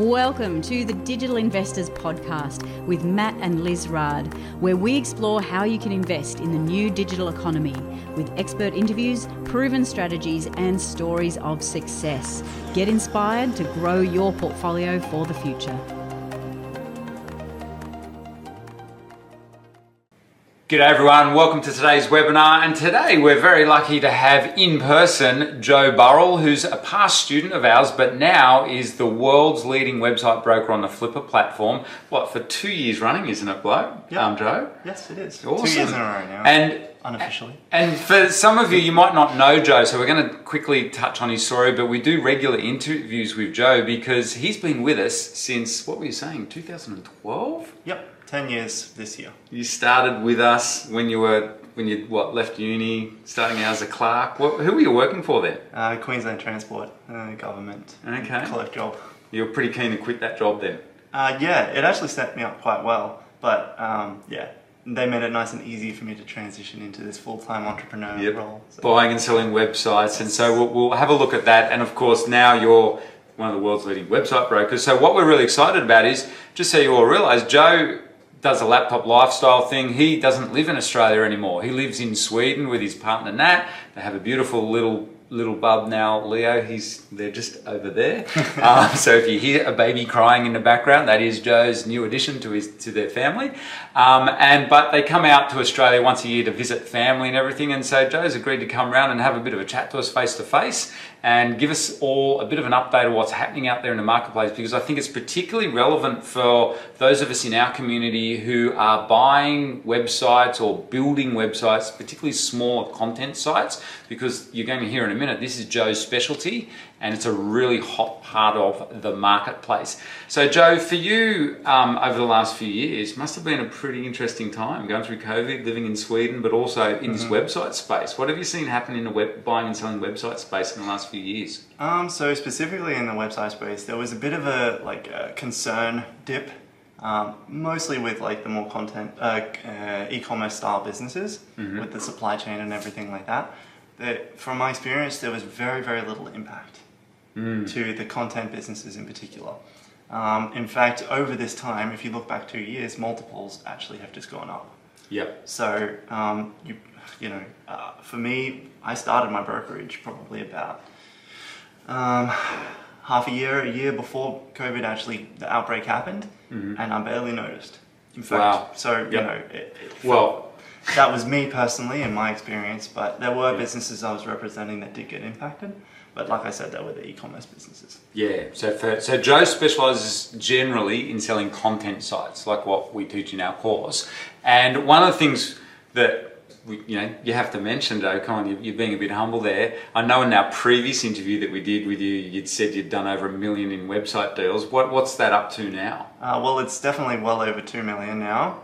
Welcome to the Digital Investors Podcast with Matt and Liz Raad, where we explore how you can invest in the new digital economy with expert interviews, proven strategies, and stories of success. Get inspired to grow your portfolio for the future. G'day everyone, welcome to today's webinar and today we're very lucky to have in person Joe Burrill who's a past student of ours but now is the world's leading website broker on the Flippa platform. What, for two years running isn't it bloke? Yep. Um, Joe? Yes, it is. Awesome. Two years in a row now. And unofficially. And for some of you, you might not know Joe, so we're going to quickly touch on his story, but we do regular interviews with Joe because he's been with us since, what were you saying, 2012? Yep. 10 years this year. You started with us when you were, when you, what, left uni, starting out as a clerk. What, who were you working for there? Uh, Queensland Transport, uh, government. Okay. Collect job. You were pretty keen to quit that job then? Uh, yeah, it actually set me up quite well. But um, yeah, they made it nice and easy for me to transition into this full-time entrepreneur Yep. role. So- Buying and selling websites. And so we'll, we'll have a look at that. And of course, now you're one of the world's leading website brokers. So what we're really excited about is, just so you all realize, Joe does a laptop lifestyle thing. He doesn't live in Australia anymore. He lives in Sweden with his partner Nat. They have a beautiful little little bub now, Leo. He's they're just over there. um, so if you hear a baby crying in the background, that is Joe's new addition to his to their family. Um, and but they come out to Australia once a year to visit family and everything. And so Joe's agreed to come around and have a bit of a chat to us face to face and give us all a bit of an update of what's happening out there in the marketplace because I think it's particularly relevant for those of us in our community who are buying websites or building websites, particularly smaller content sites, because you're going to hear in a minute, this is Joe's specialty and it's a really hot part of the marketplace. So, Joe, for you um, over the last few years, must have been a pretty interesting time going through COVID, living in Sweden, but also in this website space. What have you seen happen in the web buying and selling website space in the last few years? Um, so specifically in the website space, there was a bit of a like a concern dip, um, mostly with like the more content, uh, uh, e-commerce style businesses with the supply chain and everything like that. That from my experience, there was very very little impact to the content businesses in particular. Um, in fact, over this time, if you look back two years, multiples actually have just gone up. Yep. So, um, you, you know, uh, for me, I started my brokerage probably about um, half a year, a year before COVID actually, the outbreak happened, and I barely noticed. In fact, Wow. so, you know, it, it Well, that was me personally in my experience, but there were businesses I was representing that did get impacted. But like I said, they were the e-commerce businesses. Yeah, so for, so Joe specializes generally in selling content sites, like what we teach in our course. And one of the things that we, you know you have to mention, Joe, come on, you- you're being a bit humble there. I know in our previous interview that we did with you, you'd said you'd done over a million in website deals. What what's that up to now? Uh, well, it's definitely well over 2 million now.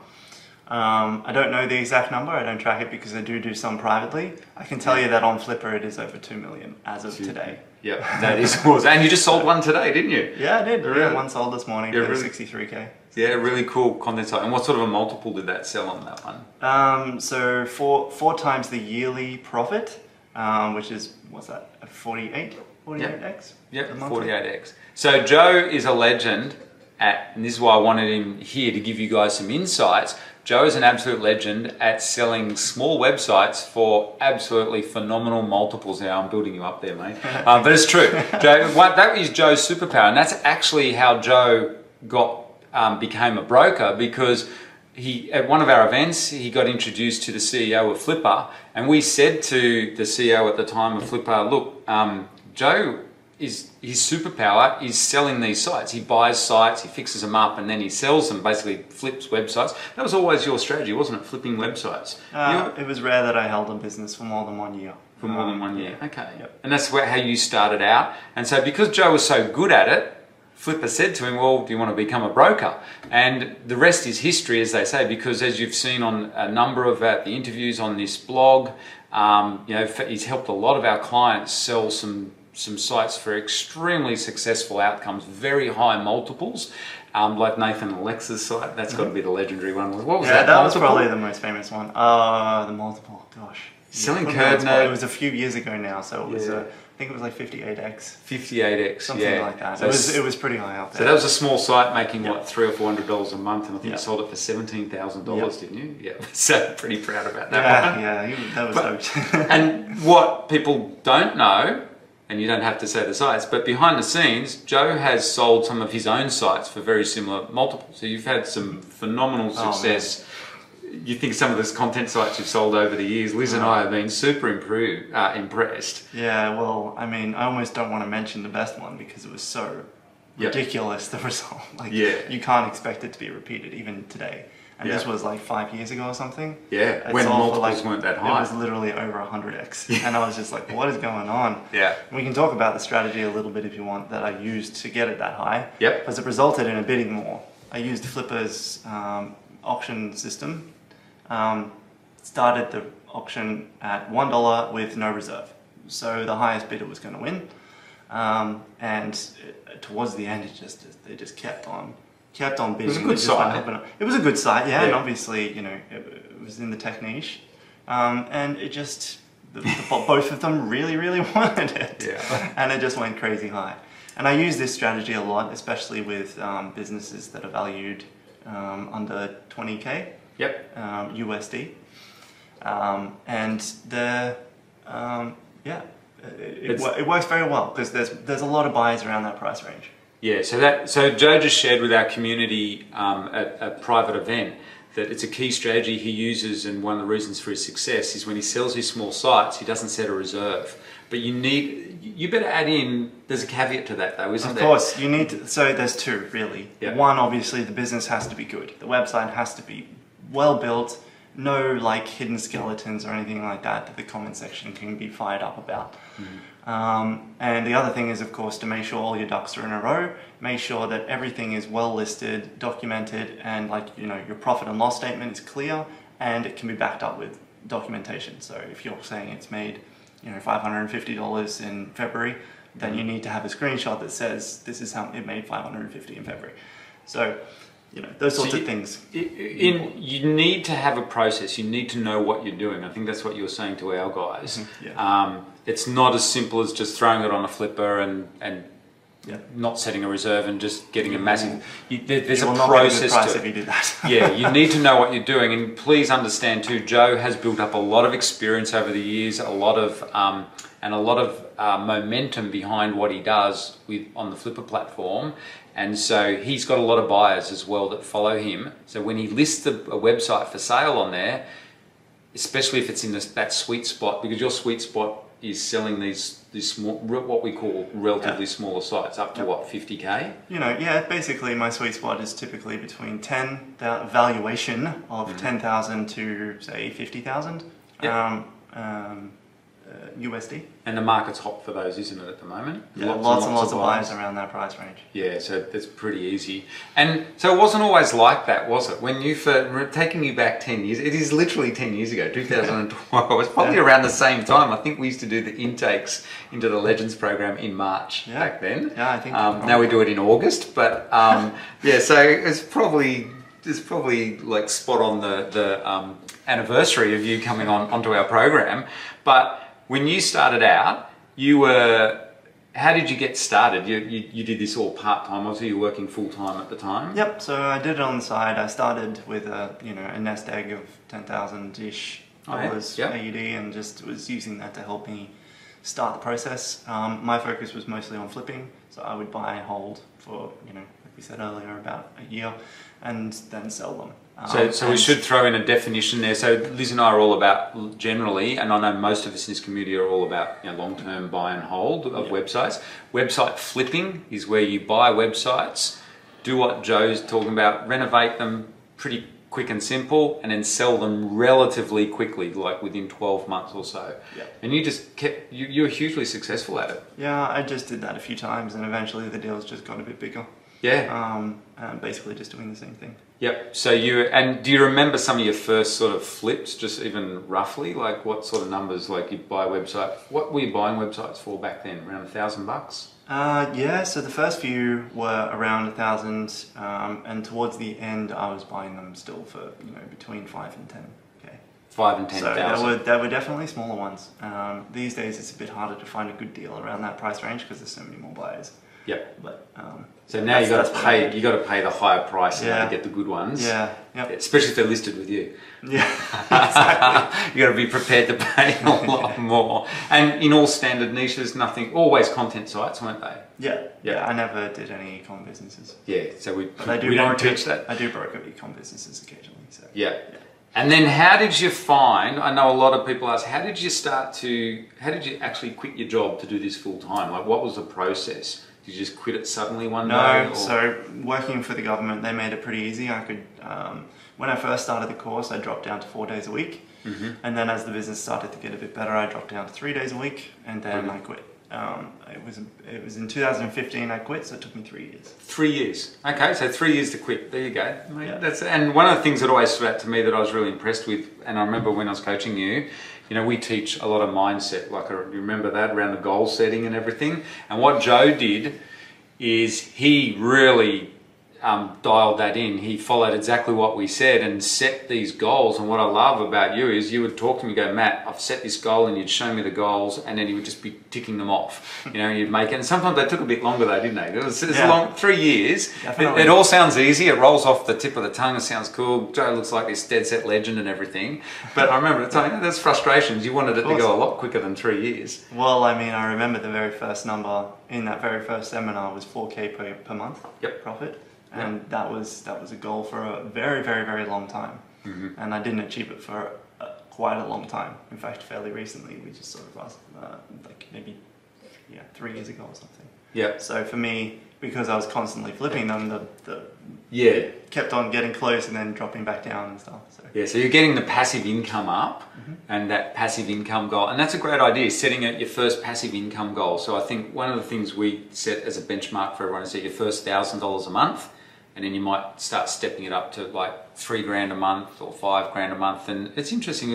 Um, I don't know the exact number, I don't track it because I do do some privately. I can tell you that on Flippa it is over 2 million as of today. Yep, that is awesome. And you just sold one today, didn't you? Yeah, I did. Really? Yeah, one sold this morning Yeah, for really. 63k. Yeah, really cool content site. And what sort of a multiple did that sell on that one? Um, so four, four times the yearly profit, um, which is, what's that, a 48? 48x? Yep, 48x. So Joe is a legend at, and this is why I wanted him here to give you guys some insights. Joe is an absolute legend at selling small websites for absolutely phenomenal multiples. Now I'm building you up there, mate. Um, but it's true. Joe, that is Joe's superpower, and that's actually how Joe got um, became a broker because he at one of our events he got introduced to the CEO of Flippa, and we said to the CEO at the time of Flippa, "Look, um, Joe is his superpower is selling these sites. He buys sites, he fixes them up, and then he sells them. Basically, flips websites. That was always your strategy, wasn't it? Flipping websites Uh, You- it was rare that I held a business for more than one year. for more than Um, one year. yeah. Okay, Yep. and that's where, how you started out. And so, because Joe was so good at it, Flippa said to him, "Well, do you want to become a broker?" And the rest is history, as they say, because as you've seen on a number of uh, the interviews on this blog, um, you know, he's helped a lot of our clients sell some some sites for extremely successful outcomes, very high multiples. Um, like Nathan Alexa's site, that's got to be the legendary one. What was Yeah, that? that, was probably the most famous one. Uh, the multiple, gosh. Selling Put me curd spot. It was a few years ago now, so it was Yeah. a I think it was like 58x, 58x, something yeah. like that. So, it was it was pretty high up there. so that was a small site making Yeah. what three or four hundred dollars a month, and I think Yeah. you sold it for seventeen thousand dollars, Yeah. didn't you? Yeah. So pretty proud about that yeah, one. yeah, that was But- And what people don't know, and you don't have to say the sites, but behind the scenes, Joe has sold some of his own sites for very similar multiples. So you've had some phenomenal Oh, success. you think some of those content sites you've sold over the years, Liz and I have been super improved, uh, impressed. Yeah, well, I mean, I almost don't want to mention the best one because it was so Yep. ridiculous the result. Like, Yeah. you can't expect it to be repeated even today. And this was like five years ago or something. Yeah, It when multiples weren't that high. It was literally over 100x. And I was just like, what is going on? Yeah. We can talk about the strategy a little bit if you want that I used to get it that high. Yep. Because it resulted in a bidding more. I used Flippa's um, auction system. Um, started the auction at one dollar with no reserve. So the highest bidder was going to win. Um, and it, towards the end, it just they just kept on kept on bidding. was a good They just went site. It was a good site, yeah. And obviously, you know, it, it was in the tech niche, um, and it just the, the, both of them really, really wanted it. Yeah. and it just went crazy high. And I use this strategy a lot, especially with um, businesses that are valued um, under 20k Yep. um, USD, um, and the um, yeah, it, it, it works very well because there's there's a lot of buyers around that price range. Yeah, so that so Joe just shared with our community um, at a private event that it's a key strategy he uses, and one of the reasons for his success is when he sells his small sites, he doesn't set a reserve. But you need, you better add in. There's a caveat to that, though, isn't there? Of there? course, you need to, so there's two really. Yeah. One, obviously, the business has to be good. The website has to be well built. No like hidden skeletons or anything like that that the comment section can be fired up about. Um, and the other thing is, of course, to make sure all your ducks are in a row. Make sure that everything is well listed, documented, and like you know your profit and loss statement is clear and it can be backed up with documentation. So if you're saying it's made, you know, five hundred and fifty dollars in February, then you need to have a screenshot that says this is how it made five hundred and fifty in February. So, you know, those So sorts you- of things. In, you need to have a process. You need to know what you're doing. I think that's what you were saying to our guys. Mhm, yeah. Um, it's not as simple as just throwing it on a Flippa and and Yeah. not setting a reserve and just getting a massive. You, there, there's you a will a good process to if it. you do that. yeah, you need to know what you're doing, and please understand too. Joe has built up a lot of experience over the years, a lot of um, and a lot of uh, momentum behind what he does with on the Flippa platform, and so he's got a lot of buyers as well that follow him. So when he lists a, a website for sale on there, especially if it's in this, that sweet spot, because your sweet spot is selling these these small, what we call relatively Yeah. smaller sites up to Yep. what 50k. You know, yeah, basically my sweet spot is typically between 10, the valuation of Mm-hmm. 10,000 to say 50,000 Yeah. um, um, uh, USD. And the market's hot for those, isn't it, at the moment? Yeah, lots, and lots, of buyers around that price range. Yeah, so that's pretty easy. And so it wasn't always like that, was it? When you first, taking you back 10 years, it is literally 10 years ago, 2012. It was probably Yeah. around the same time. I think we used to do the intakes into the Legends program in March Yeah. back then. Yeah, I think Um, now we do it in August, but um, yeah, so it's probably it's probably like spot on the the um, anniversary of you coming on onto our program. But when you started out, you were how did you get started? You you, you did this all part time. Obviously, you were working full time at the time. Yep, so I did it on the side. I started with a, you know, a nest egg of 10,000-ish Oh, yeah. dollars Yep. AUD and just was using that to help me start the process. Um, my focus was mostly on flipping, so I would buy and hold for, you know, like we said earlier, about a year and then sell them. So, Um, so we should throw in a definition there. So Liz and I are all about generally, and I know most of us in this community are all about you know, long-term buy and hold of Yeah. websites. Website flipping is where you buy websites, do what Joe's talking about, renovate them pretty quick and simple, and then sell them relatively quickly, like within 12 months or so. Yeah. And you just kept, you, you were hugely successful at it. Yeah, I just did that a few times and eventually the deals just got a bit bigger. Yeah. Um, and basically just doing the same thing. Yep. So you and do you remember some of your first sort of flips, just even roughly, like what sort of numbers? Like you buy a website. What were you buying websites for back then? Around a thousand bucks. Uh, yeah, so the first few were around a thousand, um, and towards the end, I was buying them still for you know between five and ten. Okay. five and ten So thousand. were there were definitely smaller ones. Um, these days it's a bit harder to find a good deal around that price range because there's so many more buyers. Yep. But um, So now you got to pay. You got to pay the higher price Yeah. to get the good ones. yeah, yep, Especially if they're listed with you. yeah, exactly. you got to be prepared to pay a lot more. And in all standard niches, nothing. Always content sites, weren't they? yeah, Yeah. yeah. I never did any ecom businesses, Yeah. So we but I do we don't teach that. I do broker ecom businesses occasionally. So Yeah. And then how did you find, I know a lot of people ask, how did you start to, how did you actually quit your job to do this full time? Like what was the process? Did you just quit it suddenly one day? No, so working for the government, they made it pretty easy. I could, um, when I first started the course, I dropped down to four days a week, Mm-hmm. and then as the business started to get a bit better, I dropped down to three days a week, and then Brilliant. I quit. Um, it was it was in 2015 I quit, so it took me three years. Three years. Okay, so three years to quit. There you go. Yeah. That's and one of the things that always stood out to me that I was really impressed with, and I remember when I was coaching you, you know, we teach a lot of mindset. Like I you remember that around the goal setting and everything. And what Joe did is he really um, dialed that in. He followed exactly what we said and set these goals. And what I love about you is you would talk to me, and go, Matt, I've set this goal, and you'd show me the goals, and then you would just be ticking them off. You know, you'd make it. And sometimes they took a bit longer, though, didn't they? It was, it was Yeah. long, three years. It, it all sounds easy. It rolls off the tip of the tongue. It sounds cool. Joe looks like this dead set legend and everything. But I remember at the time, there's frustrations. You wanted it to go a lot quicker than three years. Well, I mean, I remember the very first number in that very first seminar was 4k per, per month Yep. profit, and that was that was a goal for a very very very long time, Mm-hmm. and I didn't achieve it for uh, quite a long time. In fact, fairly recently, we just sort of asked, uh, like maybe yeah three years ago or something. Yeah. So for me, because I was constantly flipping them, the, the Yeah. kept on getting close and then dropping back down and stuff. So Yeah, so you're getting the passive income up and that passive income goal. And that's a great idea, setting out your first passive income goal. So I think one of the things we set as a benchmark for everyone is set your first thousand dollars a month and then you might start stepping it up to like three grand a month or five grand a month. And it's interesting,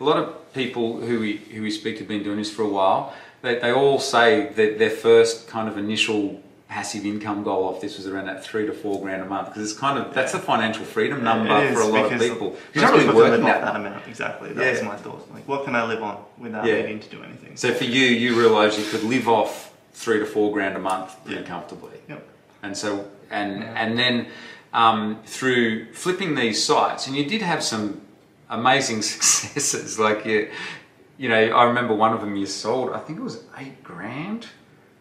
a lot of people who we, who we speak to have been doing this for a while, they, they all say that their first kind of initial passive income goal off this was around that three to four grand a month because it's kind of that's the financial freedom number for a lot of people. You're not really working that that amount. Exactly. That Yeah. was my thought. Like, what can I live on without Yeah. needing to do anything? So for you, you realised you could live off three to four grand a month pretty Yeah. comfortably, Yep. and so and Yeah. and then um, through flipping these sites, and you did have some amazing successes. Like you, you know, I remember one of them you sold. I think it was eight grand.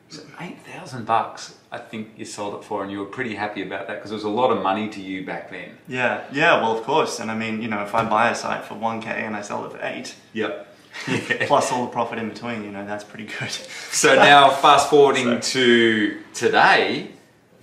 Was eight thousand bucks. I think you sold it for, and you were pretty happy about that because it was a lot of money to you back then. Yeah, yeah, well, of course. And I mean, you know, if I buy a site for 1k and I sell it for 8, Yep. Yeah. plus all the profit in between, you know, that's pretty good. So now, fast forwarding So- to today,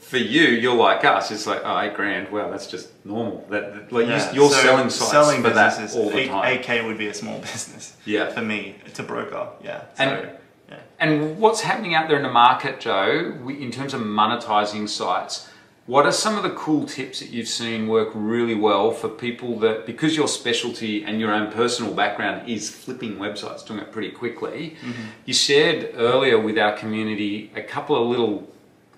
for you, you're like us. It's like oh, eight grand. Wow, that's just normal. That like Yeah, you, you're so selling sites selling for that all the time. 8k would be a small business. Yeah. For me, to broker, yeah. So, And- yeah. And what's happening out there in the market, Joe, we- in terms of monetizing sites? What are some of the cool tips that you've seen work really well for people that, because your specialty and your own personal background is flipping websites, doing it pretty quickly? Mm-hmm. You shared earlier with our community a couple of little,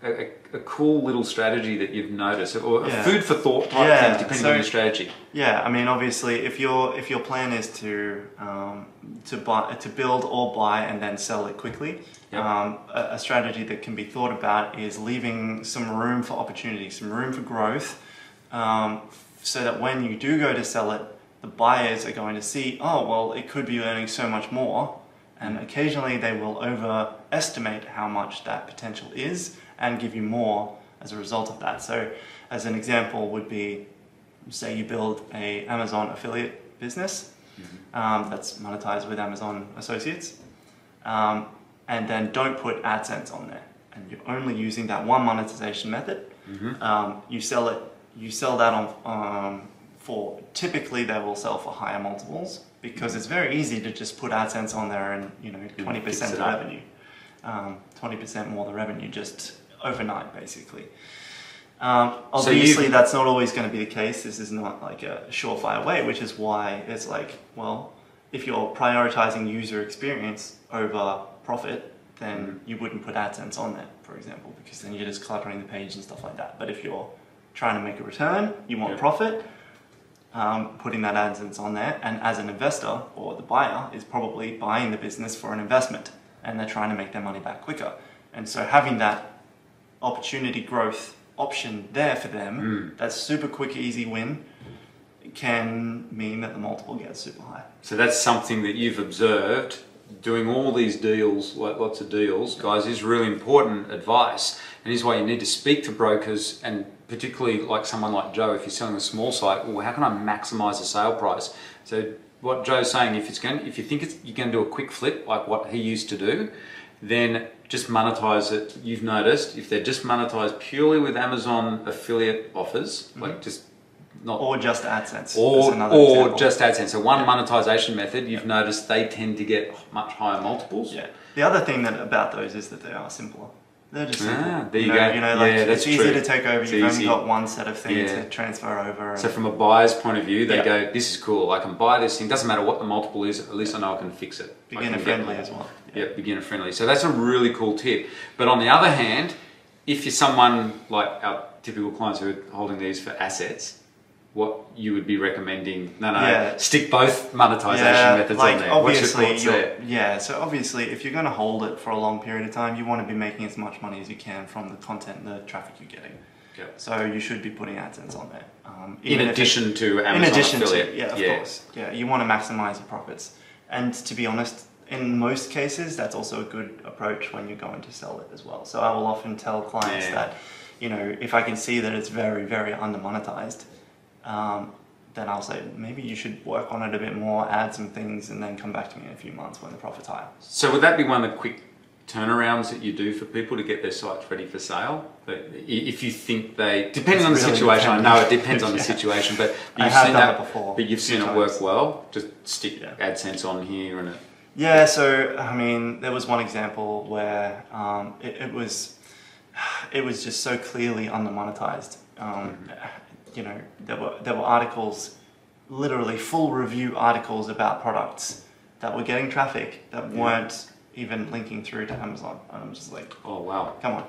a, a, cool little strategy that you've noticed, or a Yeah. food for thought type Yeah, thing, depending so- on your strategy. Yeah, I mean, obviously, if your if your plan is to um, to buy to build or buy and then sell it quickly, Yep. um, a, a strategy that can be thought about is leaving some room for opportunity, some room for growth, um, so that when you do go to sell it, the buyers are going to see, oh, well, it could be earning so much more, and occasionally they will overestimate how much that potential is and give you more as a result of that. So, as an example, would be say you build a Amazon affiliate business um, that's monetized with Amazon Associates, um, and then don't put AdSense on there, and you're only using that one monetization method. Um, you sell it, you sell that on um, for typically they will sell for higher multiples because it's very easy to just put AdSense on there and you know twenty fix percent it revenue, um, twenty percent more the revenue just overnight basically. Um, So you- obviously, that's not always going to be the case. This is not like a surefire way, which is why it's like, well, if you're prioritizing user experience over profit, then you wouldn't put AdSense on there, for example, because then you're just cluttering the page and stuff like that. But if you're trying to make a return, you want Yeah. profit, um, putting that AdSense on there, and as an investor or the buyer is probably buying the business for an investment, and they're trying to make their money back quicker. And so having that opportunity growth option there for them, hmm. that super quick, easy win, can mean that the multiple gets super high. So that's something that you've observed doing all these deals, like lots of deals, guys, is really important advice. And is why you need to speak to brokers and particularly like someone like Joe, if you're selling a small site, well, how can I maximize the sale price? So what Joe's saying, if it's going, if you think it's, you're going to do a quick flip like what he used to do, then just monetize it. You've noticed if they're just monetized purely with Amazon affiliate offers, mm-hmm. like just not Or just AdSense. or, or example. just AdSense. So one monetization method, you've noticed they tend to get much higher multiples. Yeah. The other thing that about those is that they are simpler. They're just. Ah, there you know, go. You know, like Yeah, that's it's easy true. to take over. It's You've easy. only got one set of things Yeah. to transfer over. So from a buyer's point of view, they Yeah. go, "This is cool. I can buy this thing. Doesn't matter what the multiple is. At least I know I can fix it. Beginner friendly as well. Yeah, beginner friendly. So that's a really cool tip. But on the other hand, if you're someone like our typical clients who are holding these for assets, what you would be recommending? No, no, Yeah. stick both monetization methods like on there. Obviously, there? yeah. So obviously, if you're going to hold it for a long period of time, you want to be making as much money as you can from the content, the traffic you're getting. Yep. So you should be putting AdSense on there. Um, In if it- addition to Amazon in addition affiliate, to yeah, of course, yeah, you want to maximize your profits. And to be honest, in most cases, that's also a good approach when you're going to sell it as well. So I will often tell clients Yeah. that, you know, if I can see that it's very, very under monetized, um, then I'll say maybe you should work on it a bit more, add some things, and then come back to me in a few months when the profit's higher. So would that be one of the quick turnarounds that you do for people to get their sites ready for sale? But if you think they, depending It's on the really situation, I know it depends on the Yeah. situation, but you've have seen that it before, But you've seen few it work well. Just stick Yeah. AdSense on here and it. Yeah, so I mean, there was one example where um, it, it was it was just so clearly under monetized. Um, You know, there were there were articles, literally full review articles about products that were getting traffic that Yeah. weren't even linking through to Amazon. And I'm just like, Oh wow. come on.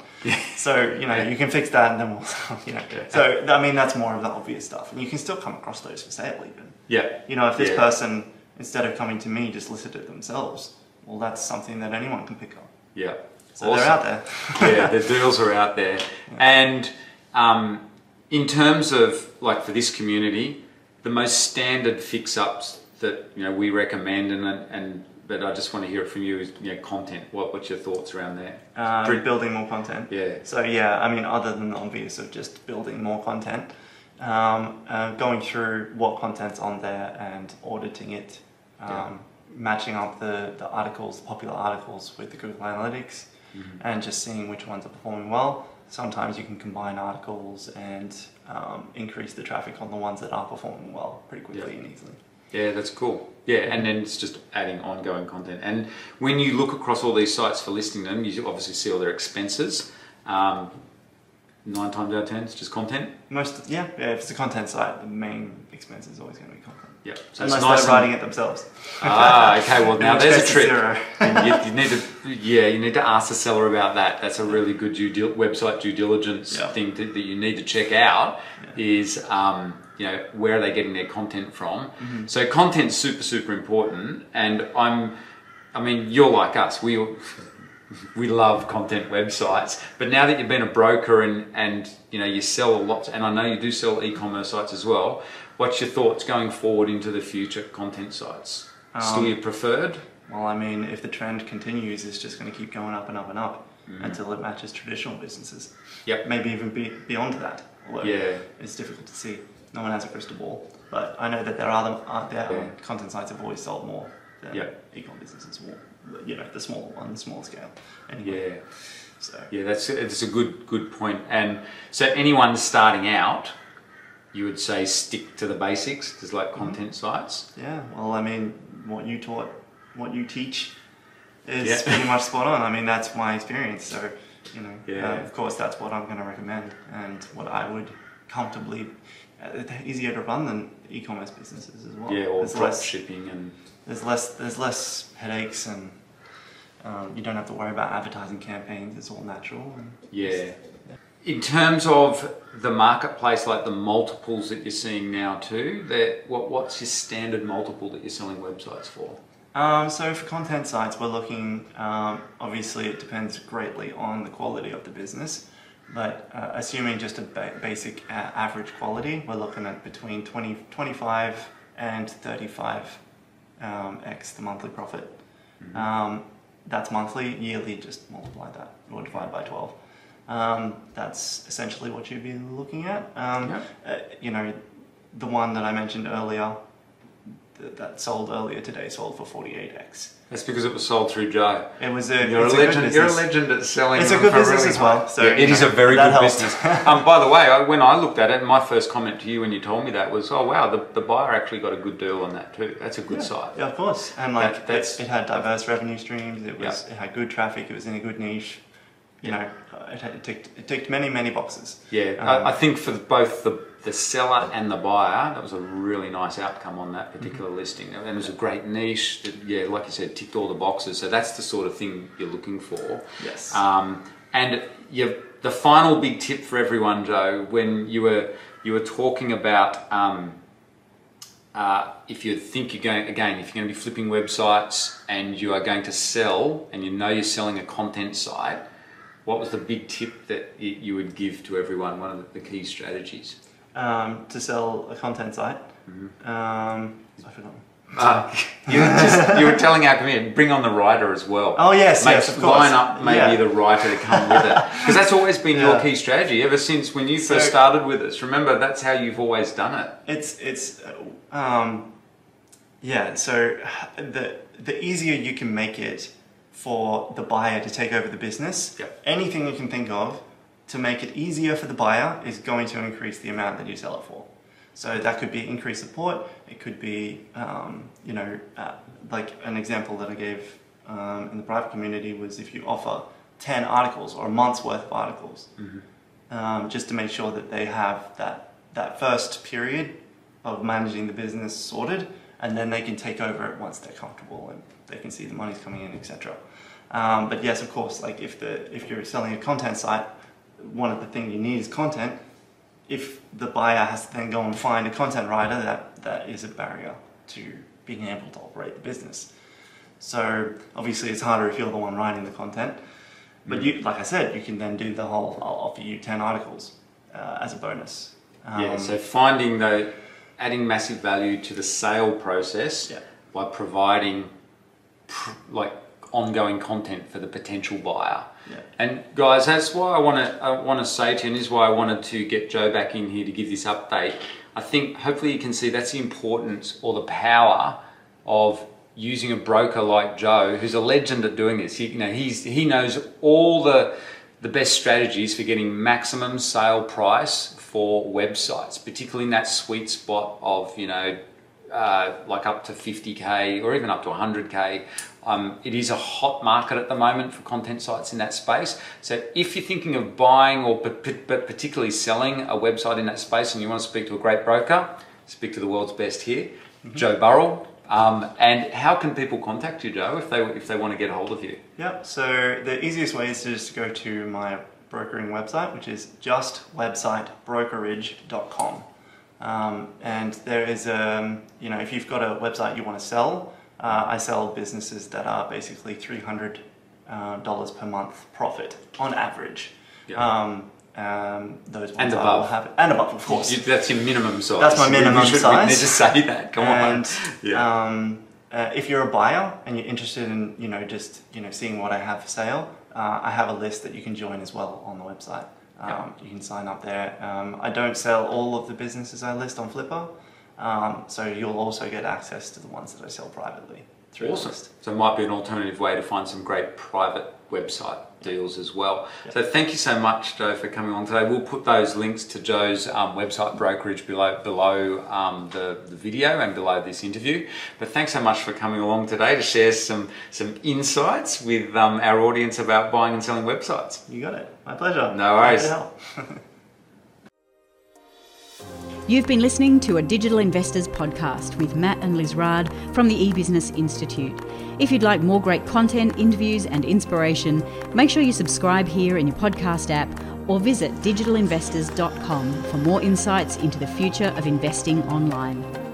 So you know, Yeah. you can fix that, and then we'll, you know. Yeah. So I mean, that's more of the obvious stuff, and you can still come across those for sale even. Yeah. You know, if this person, instead of coming to me, just listed it themselves, well, that's something that anyone can pick up. Yeah. So they're out there. yeah, the deals are out there. And um, in terms of like for this community, the most standard fix-ups that you know we recommend, and and but I just want to hear it from you is you know content. What what's your thoughts around that? Um, building more content. Yeah. So yeah, I mean, other than the obvious of just building more content, um, uh, going through what content's on there and auditing it, um, Yeah. matching up the, the articles, popular articles with the Google Analytics, Mm-hmm. and just seeing which ones are performing well. Sometimes you can combine articles and um, increase the traffic on the ones that are performing well pretty quickly Yeah. and easily. Yeah, that's cool. Yeah, and then it's just adding ongoing content. And when you look across all these sites for listing them, you obviously see all their expenses. Um, nine times out of ten, it's just content. Most, yeah, yeah, if it's a content site, the main expense is always going to be content. Yeah, so Unless it's nice they're writing it themselves. Ah, okay. Well, now there's a trick. you, you need to, yeah, you need to ask the seller about that. That's a really good due dil- website due diligence Yeah. thing to, that you need to check out. Is um, you know where are they getting their content from? Mm-hmm. So content's super super important, and I'm, I mean, you're like us. We we love content websites, but now that you've been a broker and and you know you sell a lot, and I know you do sell e-commerce sites as well. What's your thoughts going forward into the future content sites? Still Um, your preferred? Well, I mean, if the trend continues, it's just going to keep going up and up and up Mm-hmm. until it matches traditional businesses. Yep. Maybe even be, beyond that. Yeah. It's difficult to see. No one has a crystal ball. But I know that there are, them, uh, there Yeah. content sites have always sold more than Yep. e-com businesses. You know, the smaller one, the smaller scale. Anyway, Yeah, So, yeah, that's it's a good good point. And so anyone starting out, you would say stick to the basics, just like content sites. yeah, well, I mean, what you taught, what you teach is Yeah. pretty much spot on. I mean, that's my experience. So, you know, Yeah. uh, of course, that's what I'm going to recommend and what I would comfortably, uh, easier to run than e-commerce businesses as well. Yeah, or there's drop less, shipping and there's less, there's less headaches and um, you don't have to worry about advertising campaigns. It's all natural. And yeah. In terms of the marketplace, like the multiples that you're seeing now too? That what what's your standard multiple that you're selling websites for? Um, so for content sites, we're looking. Um, obviously, it depends greatly on the quality of the business, but uh, assuming just a ba- basic uh, average quality, we're looking at between 20, 25 and 35 um, x the monthly profit. Um, that's monthly. Yearly, just multiply that or divide by 12. Um, that's essentially what you'd be looking at. Um, uh, you know, the one that I mentioned earlier, that sold earlier today, sold for 48x. That's because it was sold through Joe. It was a, You're a it's a legend. You're a legend at selling. It's a good business really as well, so, Yeah, it you is a very good helps. business. um, by the way, I, when I looked at it, my first comment to you when you told me that was, "Oh wow, the, the buyer actually got a good deal on that too. That's a good yeah, site." Yeah, of course. And like That- that's- it, it had diverse revenue streams. It was it had good traffic. It was in a good niche. You know, it, it ticked it ticked many many boxes. Yeah, Um, I, I think for both the, the seller and the buyer, that was a really nice outcome on that particular Mm-hmm. listing. And it was a great niche that, yeah, like you said, ticked all the boxes. So that's the sort of thing you're looking for. Yes. Um, and you, the final big tip for everyone, Joe, when you were you were talking about um, uh, if you think you're going again, if you're going to be flipping websites and you are going to sell, and you know you're selling a content site, what was the big tip that you would give to everyone? One of the key strategies. um, to sell a content site. Mm-hmm. Um, I forgot. Uh, you, were just, you were telling our community bring on the writer as well. Oh yes, Make, yes, of course. line up maybe Yeah. the writer to come with it because that's always been your key strategy ever since when you first So- started with us. Remember, that's how you've always done it. It's it's um, yeah. So the the easier you can make it for the buyer to take over the business, Yep. anything you can think of to make it easier for the buyer is going to increase the amount that you sell it for. So that could be increased support. It could be um, you know uh, like an example that I gave um, in the private community was if you offer ten articles or a month's worth of articles um, just to make sure that they have that that first period of managing the business sorted, and then they can take over it once they're comfortable and they can see the money's coming in, etc. Um, but yes, of course, like if the if you're selling a content site, one of the things you need is content. If the buyer has to then go and find a content writer, that that is a barrier to being able to operate the business. So obviously, it's harder if you're the one writing the content. But you, like I said, you can then do the whole. I'll offer you ten articles uh, as a bonus. yeah. Um, So finding the adding massive value to the sale process Yeah. by providing pr- like ongoing content for the potential buyer. Yeah. And guys, that's why I want to I want to say to you, and this is why I wanted to get Joe back in here to give this update. I think hopefully you can see that's the importance or the power of using a broker like Joe, who's a legend at doing this. He, you know, he's he knows all the the best strategies for getting maximum sale price for websites, particularly in that sweet spot of you know uh, like up to 50k or even up to 100k. Um, it is a hot market at the moment for content sites in that space. So if you're thinking of buying or but, particularly selling a website in that space and you want to speak to a great broker, speak to the world's best here, Joe Burrill. Um, and how can people contact you, Joe, if they if they want to get a hold of you? Yeah. So the easiest way is to just go to my brokering website, which is justwebsitebrokerage.com. Um, and there is, a, you know, if you've got a website you want to sell, uh, I sell businesses that are basically three hundred uh, dollars per month profit on average. Yeah. Um, um, those ones And above. will have and above, of course. You- that's your minimum size. That's my We- we minimum should- We size. need to say that. Come and, on. Yeah. Um, uh, if you're a buyer and you're interested in, you know, just you know seeing what I have for sale, uh, I have a list that you can join as well on the website. Um, Yeah. You can sign up there. Um, I don't sell all of the businesses I list on Flippa, um, so you'll also get access to the ones that I sell privately through Awesome. So it might be an alternative way to find some great private website deals as well. So thank you so much, Joe, for coming on today. We'll put those links to Joe's um, website brokerage below below um, the, the video and below this interview. But thanks so much for coming along today to share some some insights with um, our audience about buying and selling websites. You got it. My pleasure. No worries. You've been listening to a Digital Investors podcast with Matt and Liz Raad from the eBusiness Institute. If you'd like more great content, interviews, and inspiration, make sure you subscribe here in your podcast app or visit digitalinvestors.com for more insights into the future of investing online.